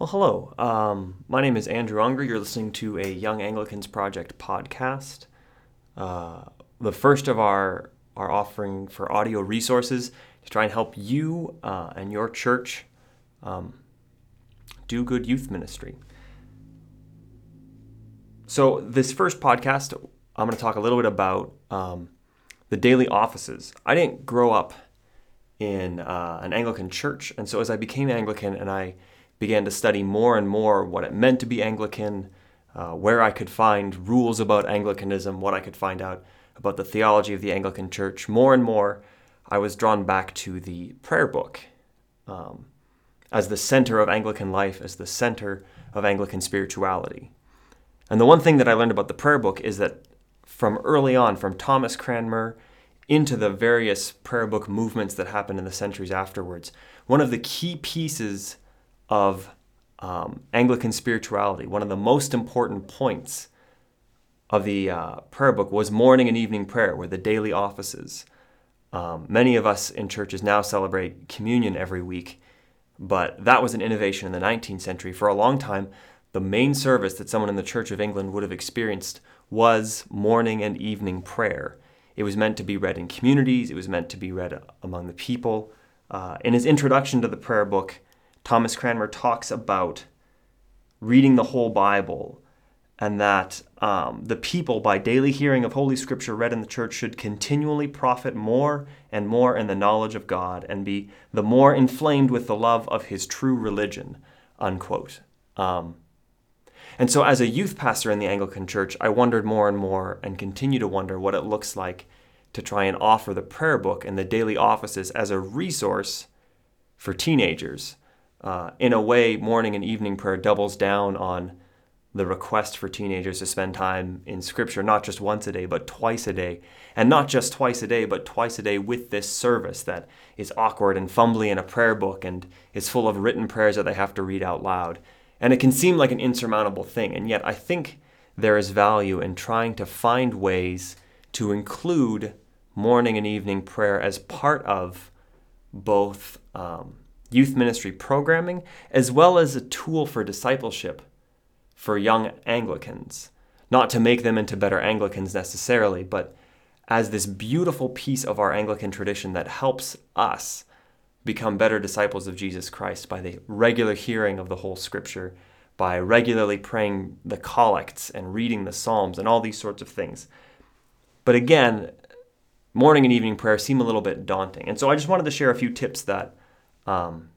Well, hello. Um, my name is Andrew Unger. You're listening to a Young Anglicans Project podcast, uh, the first of our our offering for audio resources to try and help you uh, and your church um, do good youth ministry. So, this first podcast, I'm going to talk a little bit about um, the daily offices. I didn't grow up in uh, an Anglican church, and so as I became Anglican and I began to study more and more what it meant to be Anglican, uh, where I could find rules about Anglicanism, what I could find out about the theology of the Anglican Church. More and more, I was drawn back to the prayer book um, as the center of Anglican life, as the center of Anglican spirituality. And the one thing that I learned about the prayer book is that from early on, from Thomas Cranmer into the various prayer book movements that happened in the centuries afterwards, one of the key pieces of um, Anglican spirituality, one of the most important points of the uh, prayer book was morning and evening prayer, were the daily offices. Um, many of us in churches now celebrate communion every week, but that was an innovation in the 19th century. For a long time, the main service that someone in the Church of England would have experienced was morning and evening prayer. It was meant to be read in communities, it was meant to be read among the people. Uh, in his introduction to the prayer book, Thomas Cranmer talks about reading the whole Bible and that um, the people, by daily hearing of Holy Scripture read in the church, should continually profit more and more in the knowledge of God and be the more inflamed with the love of his true religion. Unquote. Um, and so, as a youth pastor in the Anglican Church, I wondered more and more and continue to wonder what it looks like to try and offer the prayer book and the daily offices as a resource for teenagers uh, in a way, morning and evening prayer doubles down on the request for teenagers to spend time in Scripture, not just once a day, but twice a day. And not just twice a day, but twice a day with this service that is awkward and fumbly in a prayer book and is full of written prayers that they have to read out loud. And it can seem like an insurmountable thing, and yet I think there is value in trying to find ways to include morning and evening prayer as part of both um, youth ministry programming, as well as a tool for discipleship for young Anglicans. Not to make them into better Anglicans necessarily, but as this beautiful piece of our Anglican tradition that helps us become better disciples of Jesus Christ by the regular hearing of the whole scripture, by regularly praying the collects and reading the Psalms and all these sorts of things. But again, morning and evening prayer seem a little bit daunting. And so I just wanted to share a few tips that um,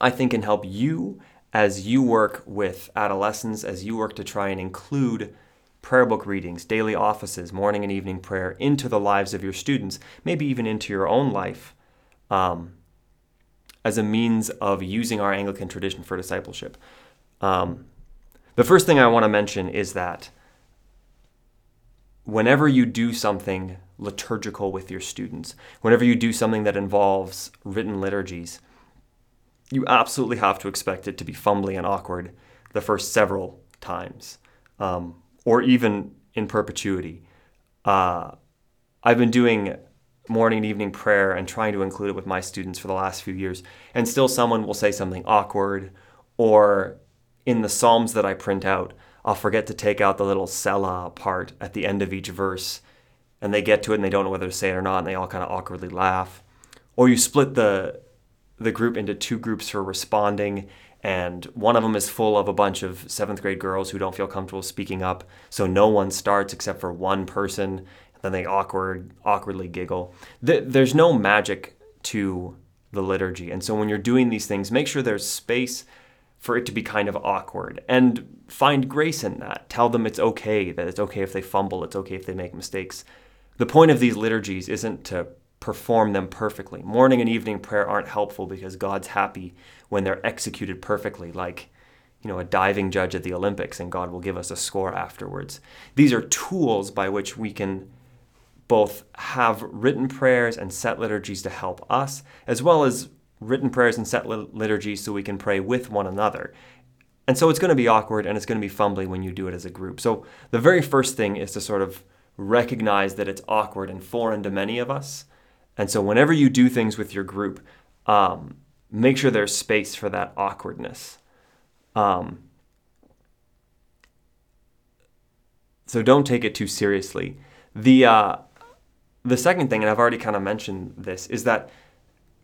I think can help you as you work with adolescents, as you work to try and include prayer book readings, daily offices, morning and evening prayer into the lives of your students, maybe even into your own life, um, as a means of using our Anglican tradition for discipleship. Um, the first thing I want to mention is that whenever you do something liturgical with your students, whenever you do something that involves written liturgies, you absolutely have to expect it to be fumbly and awkward the first several times, um, or even in perpetuity. Uh, I've been doing morning and evening prayer and trying to include it with my students for the last few years, and still someone will say something awkward, or in the Psalms that I print out, I'll forget to take out the little Selah part at the end of each verse, and they get to it and they don't know whether to say it or not, and they all kind of awkwardly laugh. Or you split the the group into two groups for responding, and one of them is full of a bunch of seventh grade girls who don't feel comfortable speaking up, so no one starts except for one person. Then they awkward awkwardly giggle. There's no magic to the liturgy, and so when you're doing these things, make sure there's space for it to be kind of awkward and find grace in that. Tell them it's okay, that it's okay if they fumble, it's okay if they make mistakes. The point of these liturgies isn't to perform them perfectly. Morning and evening prayer aren't helpful because God's happy when they're executed perfectly, like you know, a diving judge at the Olympics, and God will give us a score afterwards. These are tools by which we can both have written prayers and set liturgies to help us, as well as written prayers and set liturgies so we can pray with one another. And so it's going to be awkward and it's going to be fumbly when you do it as a group. So the very first thing is to sort of recognize that it's awkward and foreign to many of us and so whenever you do things with your group, um, make sure there's space for that awkwardness. Um, so don't take it too seriously. The uh, the second thing, and I've already kind of mentioned this, is that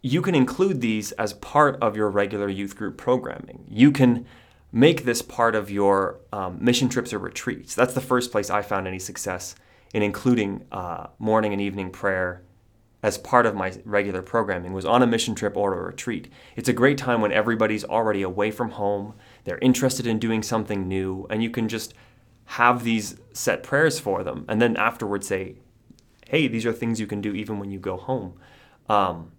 you can include these as part of your regular youth group programming. You can make this part of your um, mission trips or retreats. That's the first place I found any success in including uh, morning and evening prayer as part of my regular programming was on a mission trip or a retreat. It's a great time when everybody's already away from home, they're interested in doing something new, and you can just have these set prayers for them and then afterwards say, hey, these are things you can do even when you go home. Um,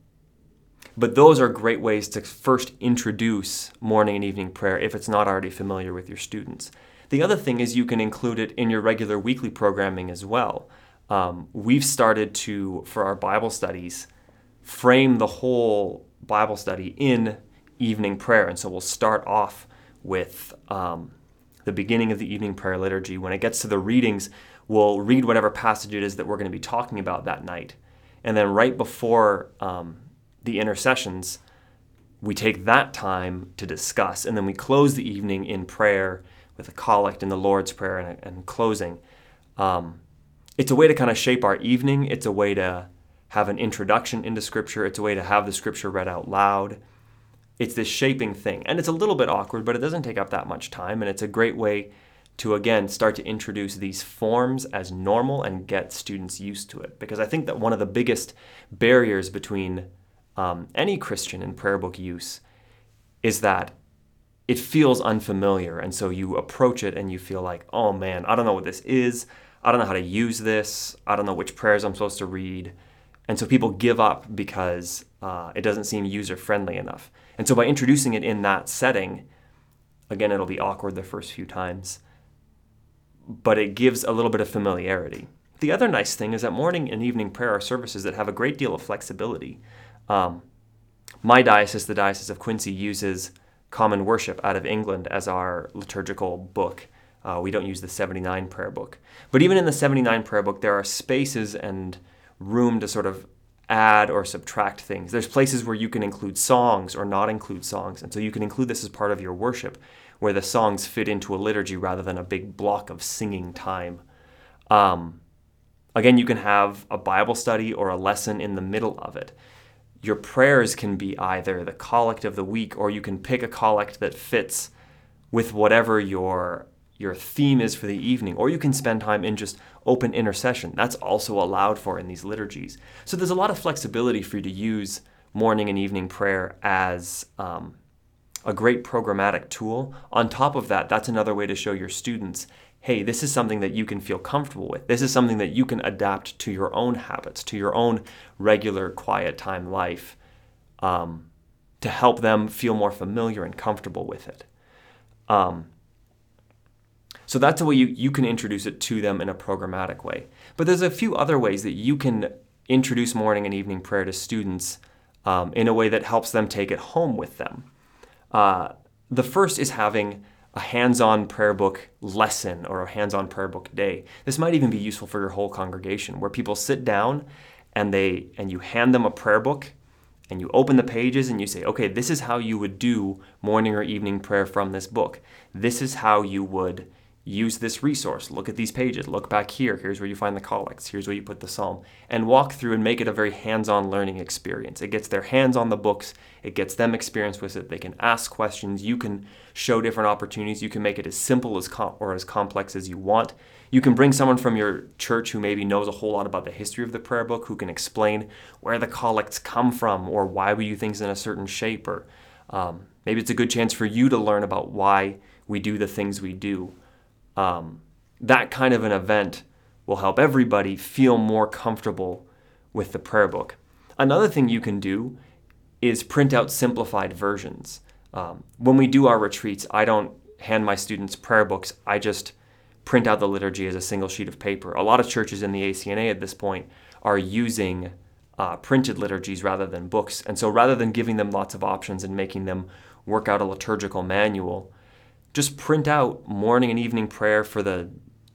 but those are great ways to first introduce morning and evening prayer if it's not already familiar with your students. The other thing is you can include it in your regular weekly programming as well. Um, we've started to, for our Bible studies, frame the whole Bible study in evening prayer. And so we'll start off with um, the beginning of the evening prayer liturgy. When it gets to the readings, we'll read whatever passage it is that we're going to be talking about that night. And then right before um, the intercessions, we take that time to discuss. And then we close the evening in prayer with a collect and the Lord's Prayer and, and closing. Um, it's a way to kind of shape our evening. It's a way to have an introduction into Scripture. It's a way to have the Scripture read out loud. It's this shaping thing. And it's a little bit awkward, but it doesn't take up that much time. And it's a great way to, again, start to introduce these forms as normal and get students used to it. Because I think that one of the biggest barriers between um, any Christian and prayer book use is that it feels unfamiliar. And so you approach it and you feel like, oh man, I don't know what this is. I don't know how to use this. I don't know which prayers I'm supposed to read. And so people give up because uh, it doesn't seem user friendly enough. And so by introducing it in that setting, again, it'll be awkward the first few times, but it gives a little bit of familiarity. The other nice thing is that morning and evening prayer are services that have a great deal of flexibility. Um, my diocese, the Diocese of Quincy, uses Common Worship out of England as our liturgical book. Uh, we don't use the 79 prayer book. But even in the 79 prayer book, there are spaces and room to sort of add or subtract things. There's places where you can include songs or not include songs. And so you can include this as part of your worship, where the songs fit into a liturgy rather than a big block of singing time. Um, again, you can have a Bible study or a lesson in the middle of it your prayers can be either the collect of the week or you can pick a collect that fits with whatever your your theme is for the evening or you can spend time in just open intercession. That's also allowed for in these liturgies. So there's a lot of flexibility for you to use morning and evening prayer as um, a great programmatic tool. On top of that that's another way to show your students hey, this is something that you can feel comfortable with. This is something that you can adapt to your own habits, to your own regular quiet time life um, to help them feel more familiar and comfortable with it. Um, so that's the way you, you can introduce it to them in a programmatic way. But there's a few other ways that you can introduce morning and evening prayer to students um, in a way that helps them take it home with them. Uh, the first is having a hands-on prayer book lesson or a hands-on prayer book day. This might even be useful for your whole congregation where people sit down and they and you hand them a prayer book and you open the pages and you say, "Okay, this is how you would do morning or evening prayer from this book. This is how you would use this resource. Look at these pages. Look back here. Here's where you find the collects. Here's where you put the psalm. And walk through and make it a very hands on learning experience. It gets their hands on the books, it gets them experience with it. They can ask questions. You can show different opportunities. You can make it as simple as com- or as complex as you want. You can bring someone from your church who maybe knows a whole lot about the history of the prayer book, who can explain where the collects come from or why we do things in a certain shape. Or um, maybe it's a good chance for you to learn about why we do the things we do um, that kind of an event will help everybody feel more comfortable with the prayer book. Another thing you can do is print out simplified versions. Um, when we do our retreats, I don't hand my students prayer books, I just print out the liturgy as a single sheet of paper. A lot of churches in the ACNA at this point are using uh, printed liturgies rather than books. And so rather than giving them lots of options and making them work out a liturgical manual, just print out morning and evening prayer for the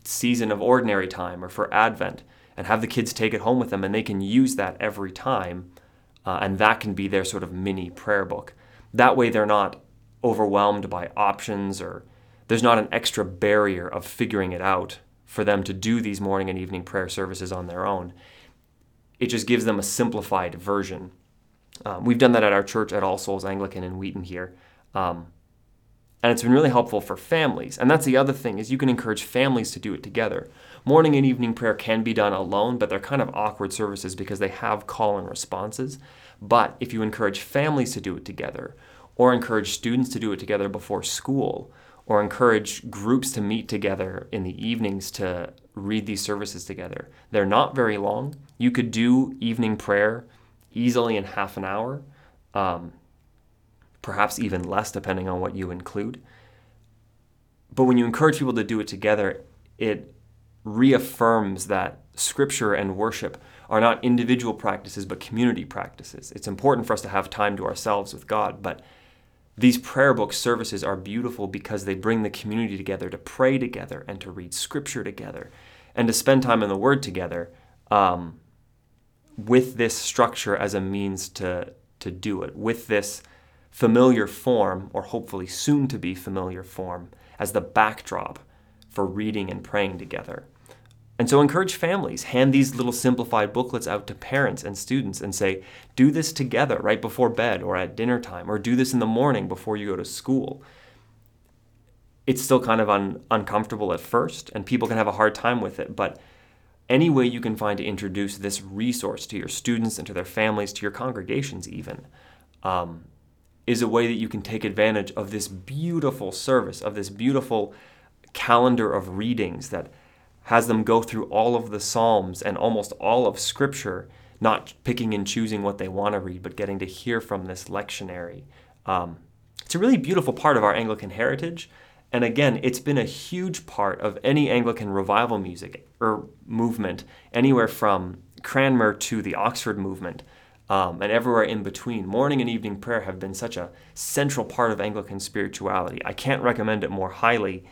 season of ordinary time or for Advent and have the kids take it home with them and they can use that every time. Uh, and that can be their sort of mini prayer book. That way they're not overwhelmed by options or there's not an extra barrier of figuring it out for them to do these morning and evening prayer services on their own. It just gives them a simplified version. Um, we've done that at our church at All Souls Anglican in Wheaton here. Um, and it's been really helpful for families. And that's the other thing is you can encourage families to do it together. Morning and evening prayer can be done alone, but they're kind of awkward services because they have call and responses. But if you encourage families to do it together, or encourage students to do it together before school, or encourage groups to meet together in the evenings to read these services together. They're not very long. You could do evening prayer easily in half an hour, um, perhaps even less, depending on what you include. But when you encourage people to do it together, it reaffirms that scripture and worship are not individual practices, but community practices. It's important for us to have time to ourselves with God, but these prayer book services are beautiful because they bring the community together to pray together and to read scripture together and to spend time in the Word together um, with this structure as a means to, to do it, with this familiar form, or hopefully soon to be familiar form, as the backdrop for reading and praying together. And so encourage families, hand these little simplified booklets out to parents and students and say, do this together right before bed or at dinner time, or do this in the morning before you go to school. It's still kind of un- uncomfortable at first, and people can have a hard time with it, but any way you can find to introduce this resource to your students and to their families, to your congregations, even, um, is a way that you can take advantage of this beautiful service, of this beautiful calendar of readings that has them go through all of the Psalms and almost all of Scripture, not picking and choosing what they want to read, but getting to hear from this lectionary. Um, it's a really beautiful part of our Anglican heritage. And again, it's been a huge part of any Anglican revival music or movement, anywhere from Cranmer to the Oxford movement, um, and everywhere in between. Morning and evening prayer have been such a central part of Anglican spirituality. I can't recommend it more highly.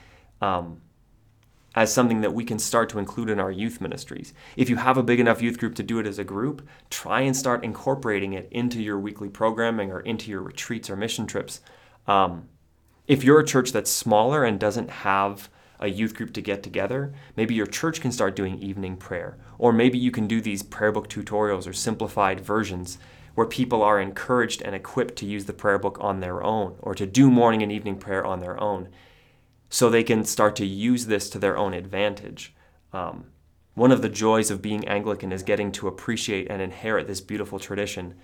Um, as something that we can start to include in our youth ministries. If you have a big enough youth group to do it as a group, try and start incorporating it into your weekly programming or into your retreats or mission trips. Um, if you're a church that's smaller and doesn't have a youth group to get together, maybe your church can start doing evening prayer. Or maybe you can do these prayer book tutorials or simplified versions where people are encouraged and equipped to use the prayer book on their own or to do morning and evening prayer on their own so they can start to use this to their own advantage. Um, one of the joys of being Anglican is getting to appreciate and inherit this beautiful tradition.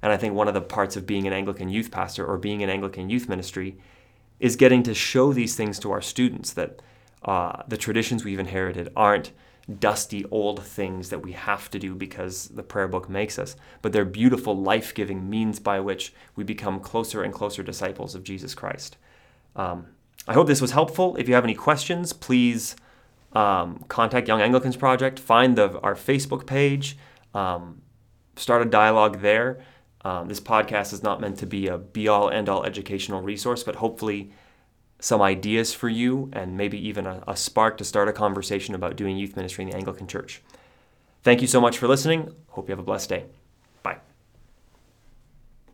And I think one of the parts of being an Anglican youth pastor or being an Anglican youth ministry is getting to show these things to our students that uh, the traditions we've inherited aren't dusty old things that we have to do because the prayer book makes us, but they're beautiful, life giving means by which we become closer and closer disciples of Jesus Christ. Um, I hope this was helpful. If you have any questions, please um, contact Young Anglicans Project, find the, our Facebook page, um, start a dialogue there. Um, this podcast is not meant to be a be all end all educational resource, but hopefully some ideas for you and maybe even a, a spark to start a conversation about doing youth ministry in the Anglican Church. Thank you so much for listening. Hope you have a blessed day.